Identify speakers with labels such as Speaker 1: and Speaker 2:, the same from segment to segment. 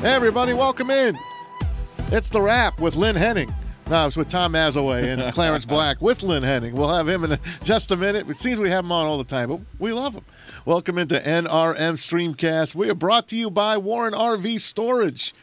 Speaker 1: Hey, everybody, welcome in. It's the Rap with Lynn Henning. No, it's with Tom Mazawey and Clarence Black with Lynn Henning. We'll have him in a, just a minute. It seems we have him on all the time, but we love him. Welcome into NRM Streamcast. We are brought to you by Warren RV Storage.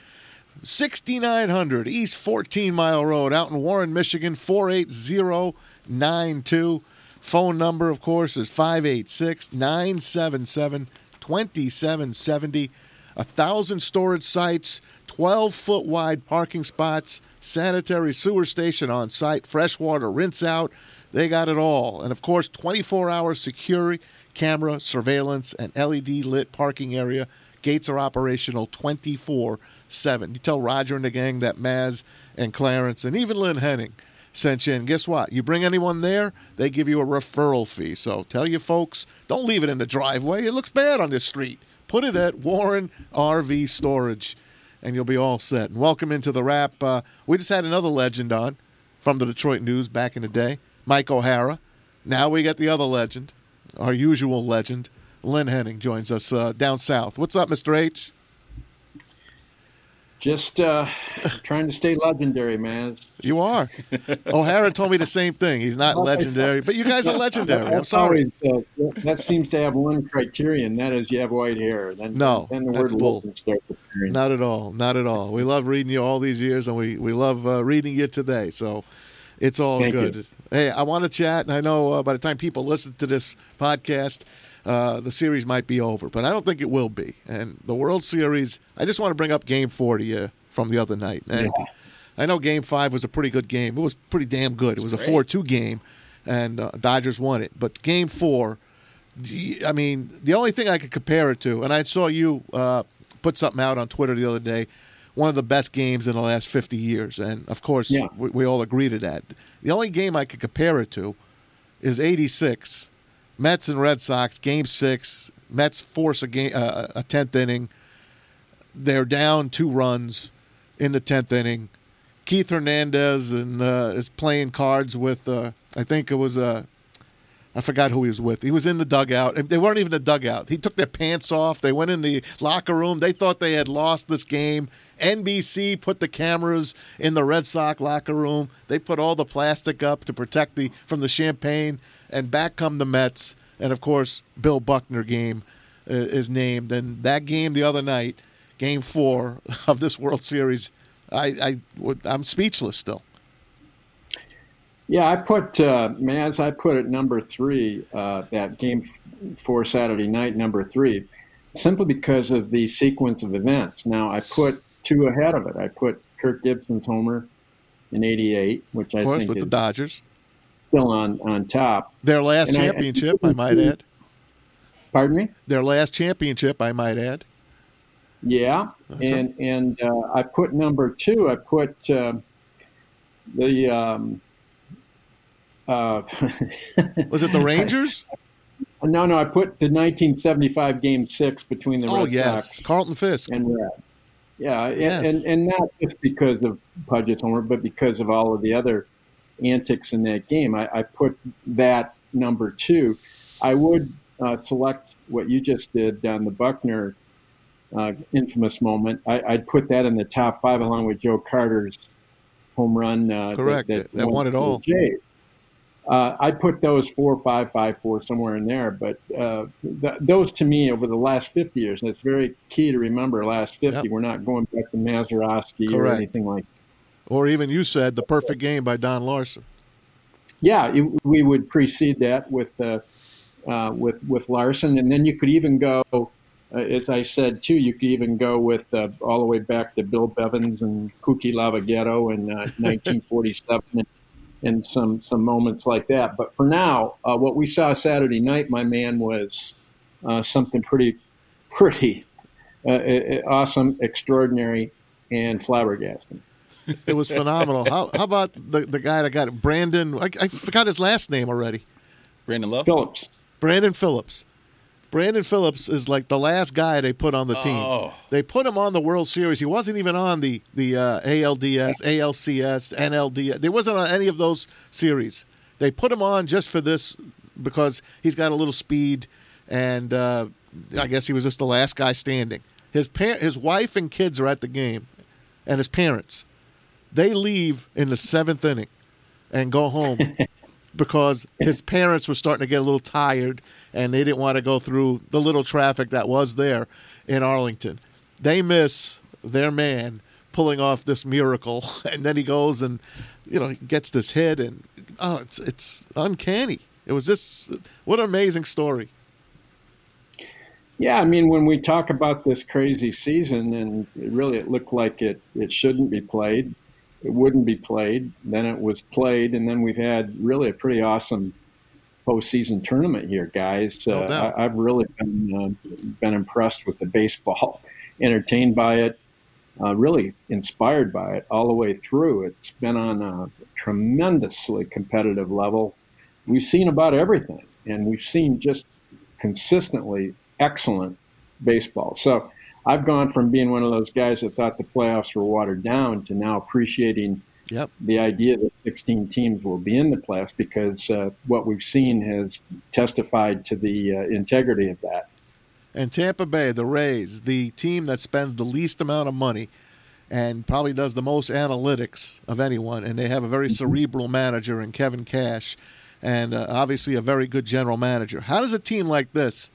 Speaker 1: 6900 East 14 Mile Road out in Warren, Michigan, 48092. Phone number, of course, is 586 977 2770. A thousand storage sites, 12 foot wide parking spots, sanitary sewer station on site, freshwater rinse out. They got it all. And of course, 24 hour security, camera, surveillance, and LED lit parking area. Gates are operational 24 7. You tell Roger and the gang that Maz and Clarence and even Lynn Henning sent you in. Guess what? You bring anyone there, they give you a referral fee. So tell your folks, don't leave it in the driveway. It looks bad on the street. Put it at Warren RV Storage, and you'll be all set. And welcome into the Rap. Uh, we just had another legend on from the Detroit News back in the day, Mike O'Hara. Now we got the other legend, our usual legend, Lynn Henning joins us uh, down south. What's up, Mr. H?
Speaker 2: Just uh, trying to stay legendary, man.
Speaker 1: You are. O'Hara told me the same thing. He's not legendary, but you guys are legendary. I'm sorry.
Speaker 2: Always, uh, that seems to have one criterion. That is, you have white hair. Then,
Speaker 1: no,
Speaker 2: then the
Speaker 1: that's
Speaker 2: word
Speaker 1: bull. Not at all. Not at all. We love reading you all these years, and we we love uh, reading you today. So it's all
Speaker 2: Thank
Speaker 1: good.
Speaker 2: you.
Speaker 1: Hey, I want to chat, and I know uh, by the time people listen to this podcast, uh, the series might be over, but I don't think it will be. And the World Series, I just want to bring up Game Four to you from the other night. And
Speaker 2: Yeah.
Speaker 1: I know Game Five was a pretty good game. It was pretty damn good. It was a four-two game, and uh, Dodgers won it. But Game Four, I mean, the only thing I could compare it to, and I saw you uh, put something out on Twitter the other day, one of the best games in the last 50 years. And of course,
Speaker 2: Yeah.
Speaker 1: we, we all agree to that. The only game I could compare it to is 86, Mets and Red Sox, game six. Mets force a, game, uh, a 10th inning. They're down two runs in the 10th inning. Keith Hernandez and uh, is playing cards with, uh, I think it was uh, I forgot who he was with. He was in the dugout. They weren't even the dugout. He took their pants off. They went in the locker room. They thought they had lost this game. NBC put the cameras in the Red Sox locker room. They put all the plastic up to protect the from the champagne. And back come the Mets. And of course, Bill Buckner game uh, is named. And that game the other night, Game Four of this World Series, I, I I'm speechless still.
Speaker 2: Yeah, I put uh, Maz. I put at number three uh, that game f- for Saturday night, number three, simply because of the sequence of events. Now I put two ahead of it. I put Kirk Gibson's homer in '88, which I
Speaker 1: Of course,
Speaker 2: think
Speaker 1: with
Speaker 2: is
Speaker 1: the Dodgers,
Speaker 2: still on on top.
Speaker 1: their last
Speaker 2: And I-
Speaker 1: championship, I might add.
Speaker 2: Pardon me.
Speaker 1: Their last championship, I might add.
Speaker 2: Yeah,
Speaker 1: That's
Speaker 2: and and uh, I put number two. I put uh, the. Um, uh,
Speaker 1: Was it the Rangers?
Speaker 2: no, no. I put the 1975 Game Six between the
Speaker 1: oh
Speaker 2: Red
Speaker 1: yes,
Speaker 2: Sox
Speaker 1: Carlton Fisk.
Speaker 2: and Red. Yeah, and-
Speaker 1: Yes.
Speaker 2: and and not just because of Pudgett's homer, but because of all of the other antics in that game. I, I put that number two. I would uh, select what you just did on the Buckner uh, infamous moment. I, I'd put that in the top five along with Joe Carter's home run. Uh,
Speaker 1: Correct. That won
Speaker 2: went
Speaker 1: it all.
Speaker 2: Uh, I'd put those four, five, five, four somewhere in there. But uh, th- those to me over the last 50 years, and it's very key to remember last 50.
Speaker 1: Yep.
Speaker 2: We're not going back to Mazeroski or anything like
Speaker 1: Or even you said the perfect game by Don Larsen.
Speaker 2: Yeah, it, we would precede that with uh, uh, with with Larsen, and then you could even go, uh, as I said too, you could even go with uh, all the way back to Bill Bevens and Cookie Lavagetto in uh, 1947, and, and some some moments like that. But for now, uh, what we saw Saturday night, my man, was uh, something pretty pretty uh, uh, awesome, extraordinary, and flabbergasting.
Speaker 1: It was phenomenal. how, how about the, the guy that got it? Brandon? I, I forgot his last name already.
Speaker 3: Brandon Lowe.
Speaker 2: Phillips.
Speaker 1: Brandon Phillips. Brandon Phillips is like the last guy they put on the team.
Speaker 3: Oh.
Speaker 1: They put him on the World Series. He wasn't even on the the uh, ALDS, ALCS, NLDS. They wasn't on any of those series. They put him on just for this because he's got a little speed, and uh, I guess he was just the last guy standing. His par- his wife and kids are at the game, and his parents. They leave in the seventh inning and go home because his parents were starting to get a little tired and they didn't want to go through the little traffic that was there in Arlington. They miss their man pulling off this miracle, and then he goes and you know he gets this hit, and oh, it's it's uncanny. It was just what an amazing story.
Speaker 2: Yeah, I mean, when we talk about this crazy season, and it really it looked like it it shouldn't be played, it wouldn't be played. Then it was played, and then we've had really a pretty awesome postseason tournament here, guys.
Speaker 1: No
Speaker 2: uh. I, I've really been uh, been impressed with the baseball, entertained by it, uh, really inspired by it all the way through. It's been on a tremendously competitive level. We've seen about everything, and we've seen just consistently excellent baseball. So I've gone from being one of those guys that thought the playoffs were watered down to now appreciating
Speaker 1: Yep.
Speaker 2: the idea that 16 teams will be in the playoffs because uh, what we've seen has testified to the uh, integrity of that.
Speaker 1: And Tampa Bay, the Rays, the team that spends the least amount of money and probably does the most analytics of anyone, and they have a very cerebral manager in Kevin Cash, and uh, obviously a very good general manager. How does a team like this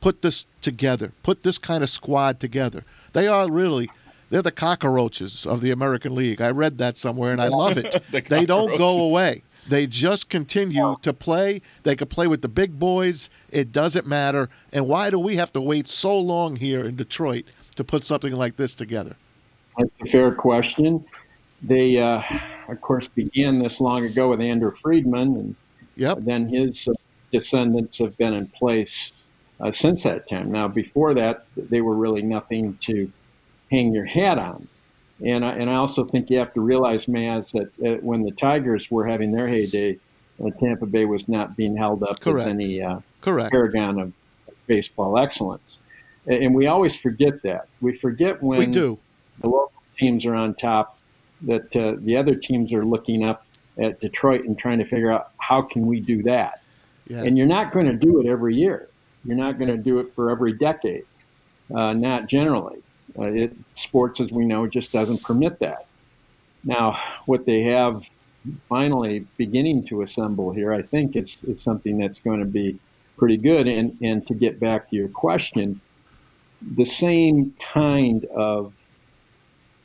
Speaker 1: put this together? Put this kind of squad together? They are really. They're the cockroaches of the American League. I read that somewhere, and I love it.
Speaker 3: The
Speaker 1: they don't go away. They just continue to play. They can play with the big boys. It doesn't matter. And why do we have to wait so long here in Detroit to put something like this together?
Speaker 2: That's a fair question. They, uh, of course, began this long ago with Andrew Friedman, and
Speaker 1: Yep.
Speaker 2: then his uh, descendants have been in place uh, since that time. Now, before that, they were really nothing to hang your hat on. And I, and I also think you have to realize, Maz, that uh, when the Tigers were having their heyday, uh, Tampa Bay was not being held up
Speaker 1: Correct.
Speaker 2: as any uh,
Speaker 1: Correct.
Speaker 2: paragon of baseball excellence. And and we always forget that. We forget when
Speaker 1: We do.
Speaker 2: the local teams are on top, that uh, the other teams are looking up at Detroit and trying to figure out how can we do that.
Speaker 1: Yeah.
Speaker 2: And you're not going to do it every year. You're not going to do it for every decade. Uh, not generally. Uh, it, sports, as we know, just doesn't permit that. Now, what they have finally beginning to assemble here, I think, is, is something that's going to be pretty good. And, and to get back to your question, the same kind of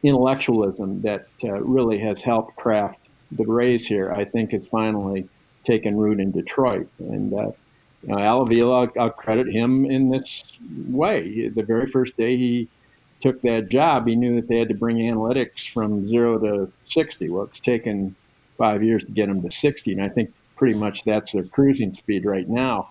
Speaker 2: intellectualism that uh, really has helped craft the Rays here, I think, has finally taken root in Detroit. And uh, you know, Al Avila, I'll, I'll credit him in this way. The very first day he took that job, he knew that they had to bring analytics from zero to 60. Well, it's taken five years to get them to 60, and I think pretty much that's their cruising speed right now.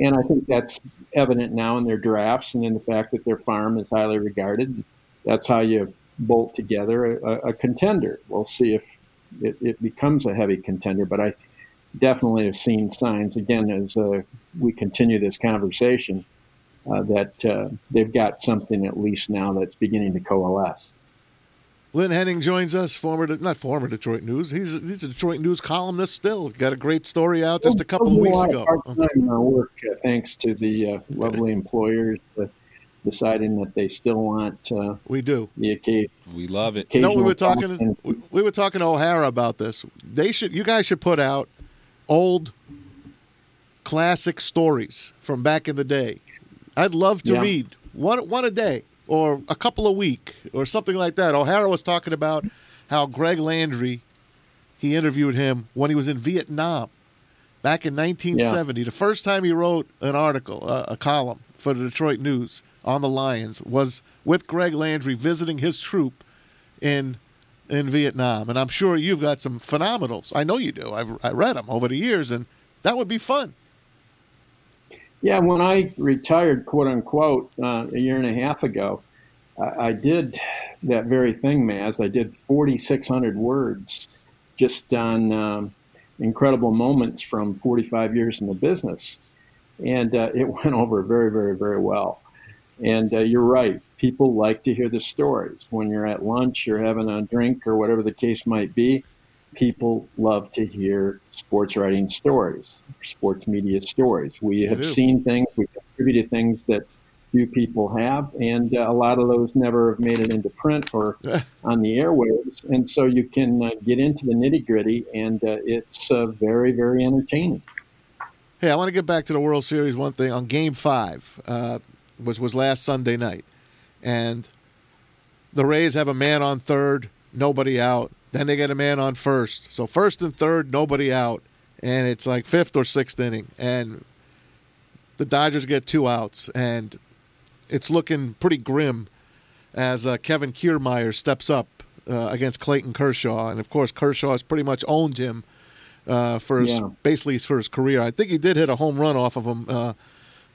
Speaker 2: And I think that's evident now in their drafts and in the fact that their farm is highly regarded. That's how you bolt together a, a contender. We'll see if it, it, becomes a heavy contender, but I definitely have seen signs, again, as uh, we continue this conversation, uh, that uh, they've got something at least now that's beginning to coalesce.
Speaker 1: Lynn Henning joins us, former, not former Detroit News. He's, he's a Detroit News columnist still. Got a great story out just a couple of weeks ago.
Speaker 2: Part-time work, uh, thanks to the uh, lovely employers uh, deciding that they still want uh,
Speaker 1: We do.
Speaker 2: the occasion.
Speaker 3: We love it.
Speaker 1: You know, we were talking.
Speaker 2: content.
Speaker 1: We, we were talking to O'Hara about this. They should. You guys should put out old, classic stories from back in the day. I'd love to
Speaker 2: Yeah.
Speaker 1: read one one a day or a couple a week or something like that. O'Hara was talking about how Greg Landry, he interviewed him when he was in Vietnam back in 1970. The first time he wrote an article, uh, a column for the Detroit News on the Lions was with Greg Landry visiting his troop in in Vietnam. And I'm sure you've got some phenomenals. I know you do. I've I read them over the years, and that would be fun.
Speaker 2: Yeah, when I retired, quote unquote, uh, a year and a half ago, I, I did that very thing, Maz. I did 4,600 words just on um, incredible moments from 45 years in the business. And uh, it went over very, very, very well. And uh, you're right. People like to hear the stories. When you're at lunch or having a drink or whatever the case might be, people love to hear sports writing stories, sports media stories. We have seen things, we contribute to things that few people have, and uh, a lot of those never have made it into print or on the airwaves. And so you can uh, get into the nitty gritty, and uh, it's uh, very, very entertaining.
Speaker 1: Hey, I want to get back to the World Series. One thing on Game Five uh, was was last Sunday night, and the Rays have a man on third, nobody out. Then they get a man on first, so first and third, nobody out, and it's like fifth or sixth inning, and the Dodgers get two outs, and it's looking pretty grim as uh, Kevin Kiermaier steps up uh, against Clayton Kershaw, and of course Kershaw has pretty much owned him uh, for his
Speaker 2: Yeah.
Speaker 1: basically for his career. I think he did hit a home run off of him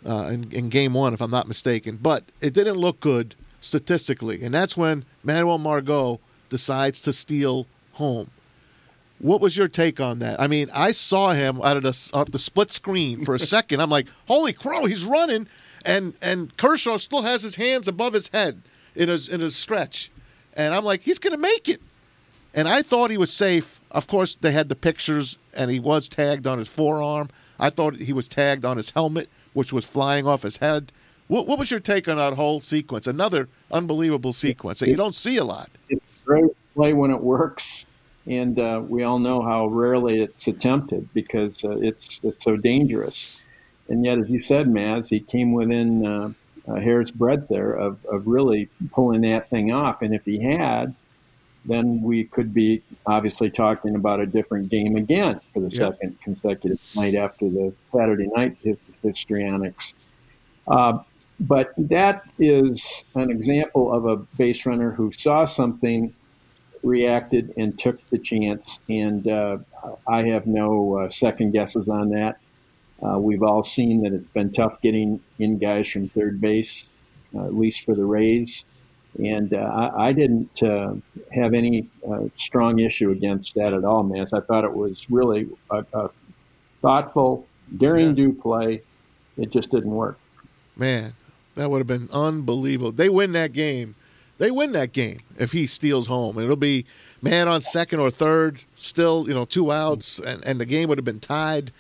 Speaker 1: uh, in, in Game One, if I'm not mistaken, but it didn't look good statistically, and that's when Manuel Margot decides to steal home. What was your take on that? I mean, I saw him out of the off the split screen for a second. I'm like, "Holy crow, he's running!" And and Kershaw still has his hands above his head in his in his stretch, and I'm like, he's going to make it. And I thought he was safe. Of course, they had the pictures, and he was tagged on his forearm. I thought he was tagged on his helmet, which was flying off his head. What, what was your take on that whole sequence? Another unbelievable sequence that you don't see a lot.
Speaker 2: It's great play when it works, and uh, we all know how rarely it's attempted because uh, it's it's so dangerous. And yet, as you said, Maz, he came within uh, a hair's breadth there of, of really pulling that thing off. And if he had, then we could be obviously talking about a different game again for the
Speaker 1: Yep.
Speaker 2: second consecutive night after the Saturday night his- histrionics. Uh, but that is an example of a base runner who saw something, reacted, and took the chance. And uh, I have no uh, second guesses on that. Uh, we've all seen that it's been tough getting in guys from third base, uh, at least for the Rays. And uh, I, I didn't uh, have any uh, strong issue against that at all, man. I thought it was really a, a thoughtful, daring
Speaker 1: Yeah.
Speaker 2: do play. It just didn't work.
Speaker 1: Man, that would have been unbelievable. They win that game. They win that game if he steals home. It'll be man on second or third, still, you know, two outs, and, and the game would have been tied.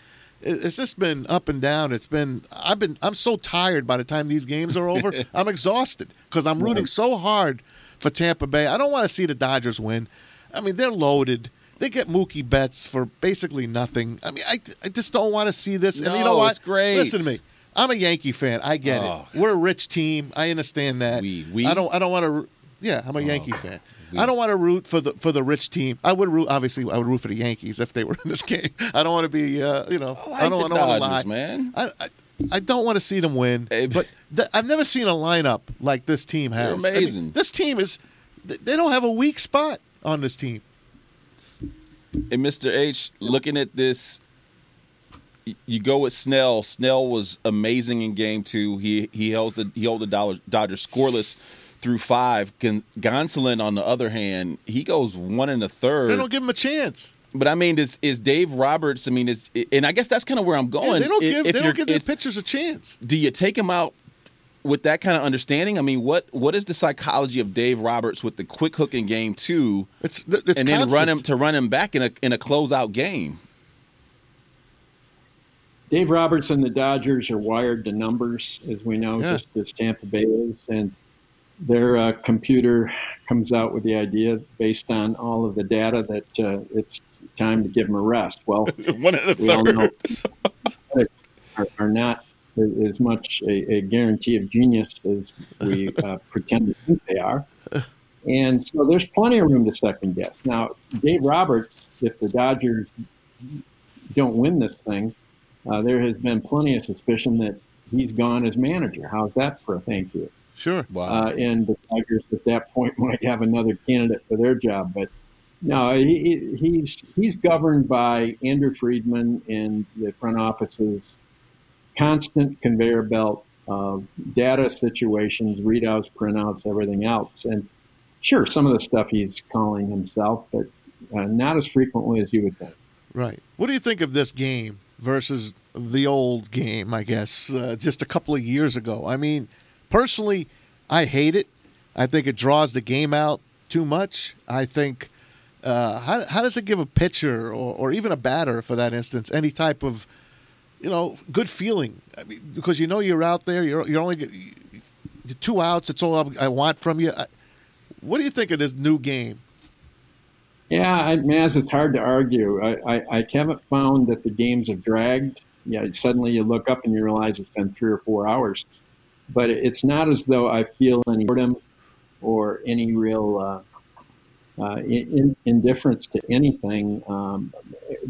Speaker 1: It's just been up and down. It's been I've been I'm so tired by the time these games are over. I'm exhausted because I'm rooting so hard for Tampa Bay. I don't want to see the Dodgers win. I mean, they're loaded. They get Mookie Betts for basically nothing. I mean, I, I just don't want to see this. and you know
Speaker 3: No,
Speaker 1: what?
Speaker 3: it's great.
Speaker 1: Listen to me. I'm a Yankee fan. I get
Speaker 3: Oh.
Speaker 1: it. We're a rich team. I understand that.
Speaker 3: We- we?
Speaker 1: I don't. I don't want to. Yeah, I'm a Yankee fan. I don't want to root for the for the rich team. I would root. Obviously, I would root for the Yankees if they were in this game. I don't want to be. Uh, you know.
Speaker 3: I like
Speaker 1: I don't, don't want to lie,
Speaker 3: man.
Speaker 1: I, I I don't want to see them win. But th- I've never seen a lineup like this team has.
Speaker 3: They're
Speaker 1: I mean,
Speaker 3: amazing.
Speaker 1: this team is. They don't have a weak spot on this team.
Speaker 3: And Mr. H, looking at this, you go with Snell. Snell was amazing in game two. He he held the he held the Dollar- Dodgers scoreless through five. Gon- Gonsolin, on the other hand, he goes one and a third.
Speaker 1: They don't give him a chance.
Speaker 3: But I mean, is is Dave Roberts? I mean, is and I guess that's kind of where I'm
Speaker 1: Yeah,
Speaker 3: going.
Speaker 1: they don't give.
Speaker 3: if
Speaker 1: They don't give their pitchers a chance.
Speaker 3: do you take him out with that kind of understanding? I mean, what what is the psychology of Dave Roberts with the quick hook in game two,
Speaker 1: It's it's
Speaker 3: and then run him to run him back in a in a closeout game?
Speaker 2: Dave Roberts and the Dodgers are wired to numbers, as we know,
Speaker 1: Yeah.
Speaker 2: just as Tampa Bay is, and their uh, computer comes out with the idea based on all of the data that uh, it's time to give him a rest. Well,
Speaker 3: one of the
Speaker 2: we all know are, are not as much a, a guarantee of genius as we uh, pretend to think they are. And so there's plenty of room to second guess. Now, Dave Roberts, if the Dodgers don't win this thing, uh, there has been plenty of suspicion that he's gone as manager. How's that for a thank you?
Speaker 1: Sure.
Speaker 3: Wow.
Speaker 2: uh, and the Tigers at that point might have another candidate for their job. But no, he, he- he's he's governed by Andrew Friedman and the front office's constant conveyor belt of data situations, readouts, printouts, everything else. And sure, some of the stuff he's calling himself, but uh, not as frequently as you would think.
Speaker 1: Right. What do you think of this game versus the old game, I guess, uh, just a couple of years ago? I mean, personally, I hate it. I think it draws the game out too much. I think, uh, how, how does it give a pitcher or, or even a batter, for that instance, any type of, you know, good feeling? I mean, because you know you're out there, you're, you're only, two outs. It's all I want from you. What do you think of this new game?
Speaker 2: Yeah, I, Maz, it's hard to argue. I, I, I, haven't found that the games have dragged. Yeah, suddenly you look up and you realize it's been three or four hours. But it's not as though I feel any boredom or any real uh, uh, in, indifference to anything um,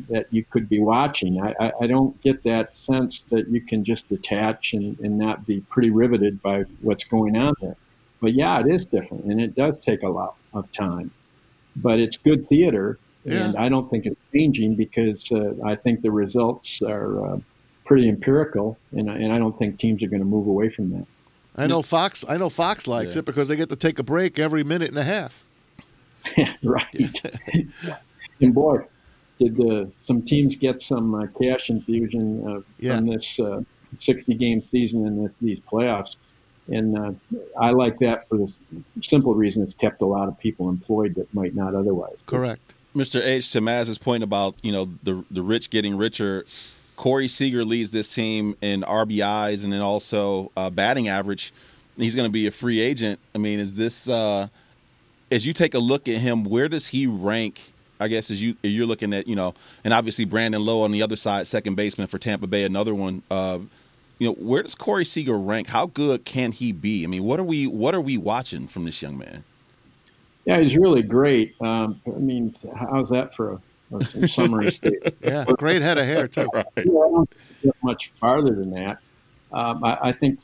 Speaker 2: that you could be watching. I, I, I, don't get that sense that you can just detach and, and not be pretty riveted by what's going on there. But yeah, it is different, and it does take a lot of time. But it's good theater, yeah. and I don't think it's changing because uh, I think the results are uh, pretty empirical, and, and I don't think teams are going to move away from that.
Speaker 1: I know Fox. I know Fox likes yeah. it because they get to take a break every minute and a half.
Speaker 2: right. and boy, did the, some teams get some uh, cash infusion uh, yeah. from this uh, 60 game season and this, these playoffs. And uh, I like that for the simple reason it's kept a lot of people employed that might not otherwise.
Speaker 1: Correct.
Speaker 3: Mr. H. To Maz's point about you know the the rich getting richer, Corey Seager leads this team in RBIs and then also uh, batting average. He's going to be a free agent. I mean, is this uh, as you take a look at him, where does he rank? I guess as you you're looking at you know, and obviously Brandon Lowe on the other side, second baseman for Tampa Bay, another one. Uh, you know, where does Corey Seager rank? How good can he be? I mean, what are we what are we watching from this young man?
Speaker 2: Yeah, he's really great. Um, I mean, how's that for a, a summary
Speaker 1: statement? yeah, great head of hair too.
Speaker 2: Right. Yeah, I don't get much farther than that. Um, I, I, think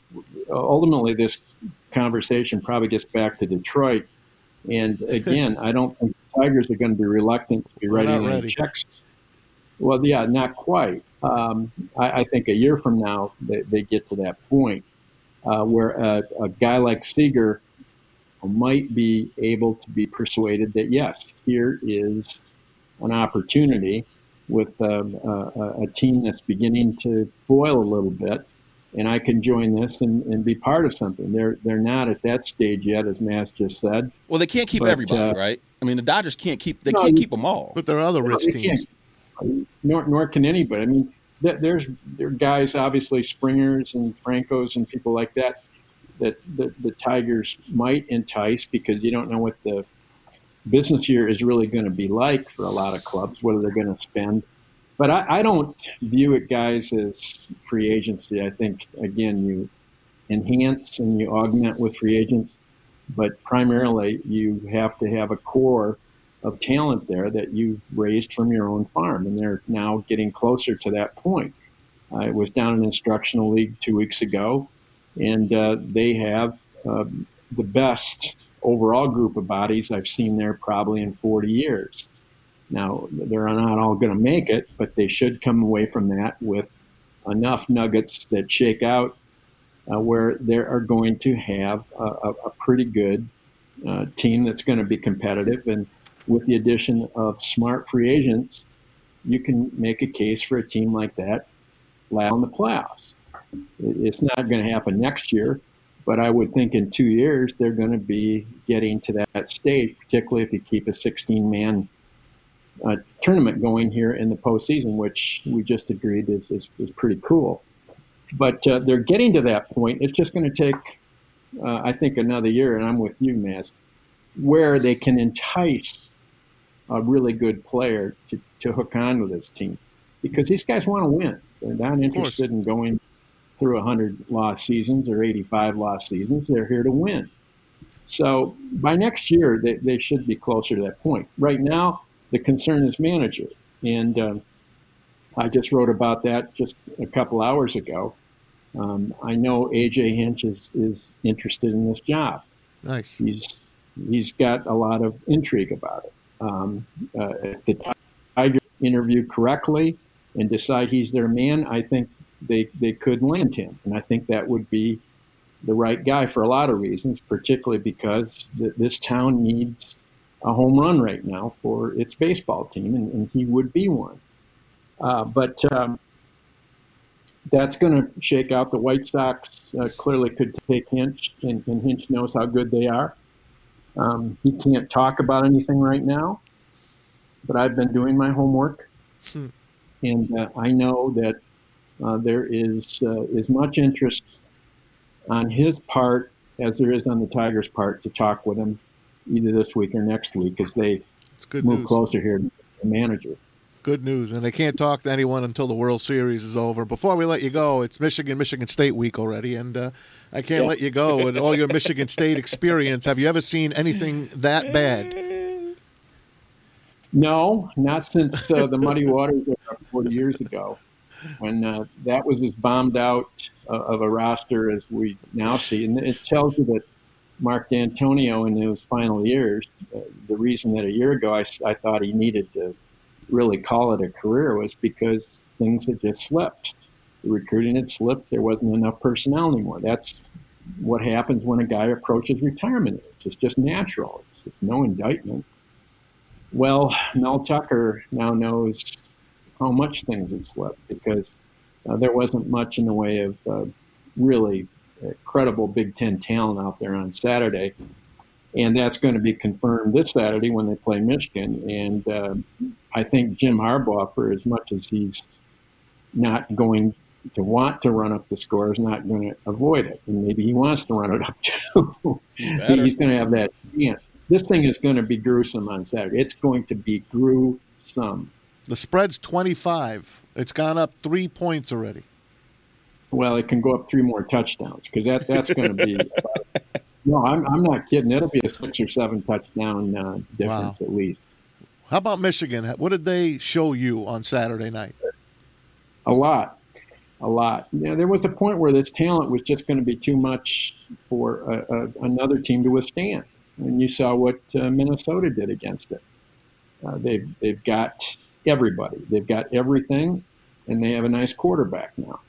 Speaker 2: ultimately this conversation probably gets back to Detroit and again, I don't think the Tigers are going to be reluctant to be writing any checks. Well, yeah, not quite. Um, I, I, think a year from now they, they get to that point uh, where a, a, guy like Seager might be able to be persuaded that yes, here is an opportunity with um, a, a, team that's beginning to boil a little bit and I can join this and, and be part of something. They're they're not at that stage yet, as Maz just said.
Speaker 3: Well, they can't keep but, everybody, uh, right? I mean, the Dodgers can't keep they no, can't keep them all.
Speaker 1: But there are other rich teams.
Speaker 2: Nor, nor can anybody. I mean, there's there are guys, obviously Springers and Francos and people like that, that the, the Tigers might entice because you don't know what the business year is really going to be like for a lot of clubs, whether they're going to spend but I, I, don't view it, guys, as free agency. I think, again, you enhance and you augment with free agents, but primarily you have to have a core of talent there that you've raised from your own farm, and they're now getting closer to that point. I was down in instructional league two weeks ago, and uh, they have uh, the best overall group of bodies I've seen there probably in 40 years. Now, they're not all going to make it, but they should come away from that with enough nuggets that shake out uh, where they are going to have a, a pretty good uh, team that's going to be competitive. And with the addition of smart free agents, you can make a case for a team like that last in the playoffs. It's not going to happen next year, but I would think in two years they're going to be getting to that stage, particularly if you keep a 16 man uh, tournament going here in the postseason, which we just agreed is, is, is pretty cool. But uh, they're getting to that point. It's just going to take, uh, I think, another year, and I'm with you, Maz, where they can entice a really good player to, to hook on with this team. Because these guys want to win. They're not interested in going through 100 lost seasons or 85 lost seasons. They're here to win. So by next year, they, they should be closer to that point. Right now, the concern is manager. And um, I just wrote about that just a couple hours ago. Um, I know AJ Hinch is, is interested in this job.
Speaker 1: Nice.
Speaker 2: He's he's got a lot of intrigue about it. Um, uh, if the Tiger interview correctly and decide he's their man, I think they they could land him, and I think that would be the right guy for a lot of reasons, particularly because th- this town needs a home run right now for its baseball team, and, and he would be one. Uh, but um, that's going to shake out. The White Sox uh, clearly could take Hinch, and, and, Hinch knows how good they are. Um, he can't talk about anything right now, but I've been doing my homework, hmm. and uh, I know that uh, there is uh, as much interest on his part as there is on the Tigers' part, to talk with him either this week or next week as they
Speaker 1: good
Speaker 2: move
Speaker 1: news.
Speaker 2: closer here to the manager.
Speaker 1: Good news. And they can't talk to anyone until the World Series is over. Before we let you go, it's Michigan Michigan State week already, and uh, I can't
Speaker 2: Yeah.
Speaker 1: let you go with all your Michigan State experience. Have you ever seen anything that bad?
Speaker 2: No, not since uh, the Muddy Waters era 40 years ago, when uh, that was as bombed out uh, of a roster as we now see. And it tells you that Mark Dantonio, in his final years, uh, the reason that a year ago I thought he needed to really call it a career was because things had just slipped. The recruiting had slipped. There wasn't enough personnel anymore. That's what happens when a guy approaches retirement age. It's just natural. It's, it's no indictment. Well, Mel Tucker now knows how much things had slipped because uh, there wasn't much in the way of uh, really credible Big Ten talent out there on Saturday. And that's going to be confirmed this Saturday when they play Michigan. And uh, I think Jim Harbaugh, for as much as he's not going to want to run up the score, is not going to avoid it. And maybe he wants to run it up too. he's going to have that chance. This thing is going to be gruesome on Saturday. It's going to be gruesome.
Speaker 1: The spread's 25. It's gone up three points already.
Speaker 2: Well, it can go up three more touchdowns because that, that's going to be. no, I'm, I'm not kidding. It'll be a six or seven touchdown uh, difference at least.
Speaker 1: How about Michigan? What did they show you on Saturday night?
Speaker 2: A lot, a lot. Know, there was a point where this talent was just going to be too much for a, a, another team to withstand, and you saw what uh, Minnesota did against it. Uh, they've they've got everybody. They've got everything, and they have a nice quarterback now,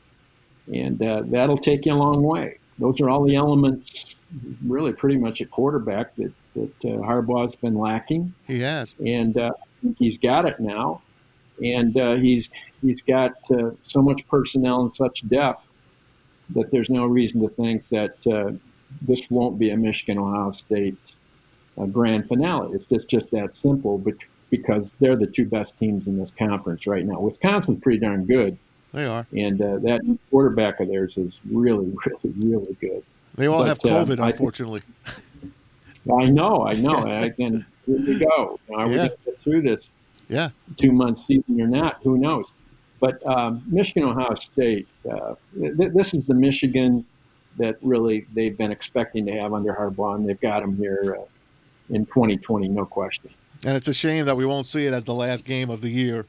Speaker 2: and uh, that'll take you a long way. Those are all the elements, really, pretty much at quarterback that that uh, Harbaugh's been lacking
Speaker 1: He has.
Speaker 2: and uh, he's got it now. And uh, he's he's got uh, so much personnel and such depth that there's no reason to think that uh, this won't be a Michigan Ohio State uh, grand finale. It's just just that simple, but because they're the two best teams in this conference right now. Wisconsin's pretty darn good,
Speaker 1: They are.
Speaker 2: and uh, that quarterback of theirs is really, really, really good.
Speaker 1: They all
Speaker 2: But,
Speaker 1: have
Speaker 2: uh,
Speaker 1: COVID,
Speaker 2: I think-
Speaker 1: unfortunately.
Speaker 2: I know, I know, and, and here we go. Are we going to get through this?
Speaker 1: Yeah.
Speaker 2: two month season or not, who knows? But um, Michigan, Ohio State, uh, th- this is the Michigan that really they've been expecting to have under Harbaugh, and they've got him here uh, in 2020, no question.
Speaker 1: And it's a shame that we won't see it as the last game of the year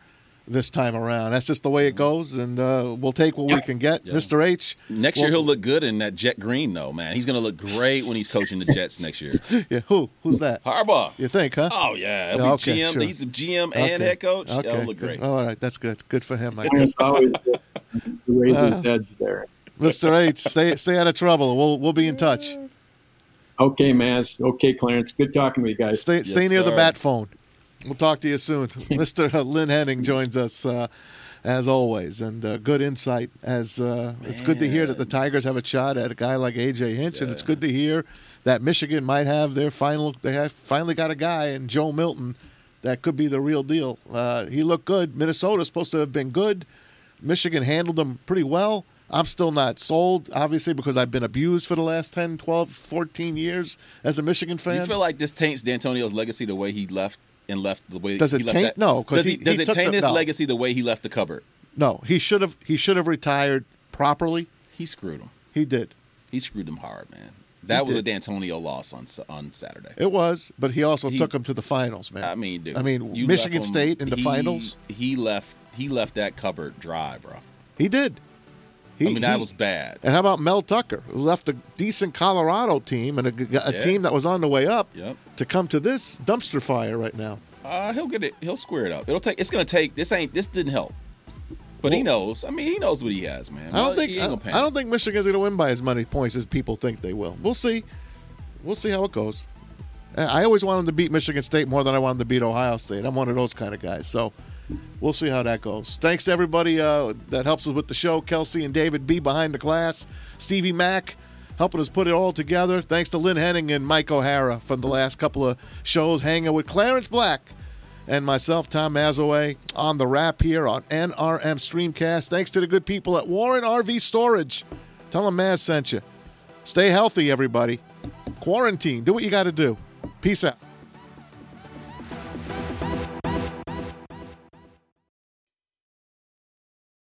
Speaker 1: this time around. That's just the way it goes, and uh, we'll take what we can get.
Speaker 3: Yeah.
Speaker 1: Mr. H,
Speaker 3: Next
Speaker 1: Well-
Speaker 3: year he'll look good in that jet green, though, man. He's gonna look great when he's coaching the Jets next year.
Speaker 1: yeah, who? Who's that?
Speaker 3: Harbaugh.
Speaker 1: You think, huh?
Speaker 3: Oh yeah,
Speaker 1: Yeah,
Speaker 3: he'll be
Speaker 1: okay,
Speaker 3: GM.
Speaker 1: sure.
Speaker 3: He's a GM
Speaker 1: Okay.
Speaker 3: and head coach.
Speaker 1: Okay.
Speaker 3: That'll look great.
Speaker 1: All right, that's good. Good for him, I guess.
Speaker 2: always the, the razor's
Speaker 1: Uh.
Speaker 2: edge there.
Speaker 1: Mr. H, stay stay out of trouble. We'll we'll be in touch.
Speaker 2: Okay, man. Okay, Clarence. Good talking to you guys.
Speaker 1: Stay stay near the bat phone. We'll talk to you soon. Mr. Lynn Henning joins us uh, as always, and uh, good insight. As uh, it's good to hear that the Tigers have a shot at a guy like AJ Hinch, and it's good to hear that Michigan might have their final. They have finally got a guy in Joe Milton that could be the real deal. Uh, he looked good. Minnesota's supposed to have been good. Michigan handled them pretty well. I'm still not sold, obviously, because I've been abused for the last 10, 12, 14 years as a Michigan fan.
Speaker 3: You feel like this taints Dantonio's legacy the way he left and left the way
Speaker 1: Does it
Speaker 3: he left
Speaker 1: taint?
Speaker 3: that-
Speaker 1: No, 'cause
Speaker 3: does,
Speaker 1: he-
Speaker 3: does
Speaker 1: he
Speaker 3: it taint
Speaker 1: the-
Speaker 3: his
Speaker 1: no.
Speaker 3: legacy the way he left the cupboard?
Speaker 1: No, he should have. He should have retired properly.
Speaker 3: He screwed him.
Speaker 1: He did.
Speaker 3: He screwed him hard, man. That was
Speaker 1: did.
Speaker 3: a Dantonio loss on on Saturday.
Speaker 1: It was, but he also
Speaker 3: He-
Speaker 1: took him to the finals, man.
Speaker 3: I mean, dude.
Speaker 1: I mean, Michigan
Speaker 3: him-
Speaker 1: State in the
Speaker 3: he-
Speaker 1: finals.
Speaker 3: He left. He left that cupboard dry, bro.
Speaker 1: he did. He,
Speaker 3: I mean, that
Speaker 1: he-
Speaker 3: was bad.
Speaker 1: And how about Mel Tucker, who left a decent Colorado team and a, a
Speaker 3: Yeah.
Speaker 1: team that was on the way up
Speaker 3: Yep.
Speaker 1: to come to this dumpster fire right now?
Speaker 3: Uh, he'll get it. He'll square it up. It'll take. It's gonna take. This ain't. This didn't help. But he knows. I mean, he knows what he has, man.
Speaker 1: I don't think I,
Speaker 3: gonna
Speaker 1: I don't think Michigan's going to win by as many points as people think they will. We'll see. We'll see how it goes. I always wanted to beat Michigan State more than I wanted to beat Ohio State. I'm one of those kind of guys. So we'll see how that goes. Thanks to everybody uh, that helps us with the show. Kelsey and David B behind the glass. Stevie Mack helping us put it all together. Thanks to Lynn Henning and Mike O'Hara for the last couple of shows hanging with Clarence Black and myself, Tom Mazawey, on the Rap here on NRM Streamcast. Thanks to the good people at Warren RV Storage. Tell them Maz sent you. Stay healthy, everybody. Quarantine. Do what you got to do. Peace out.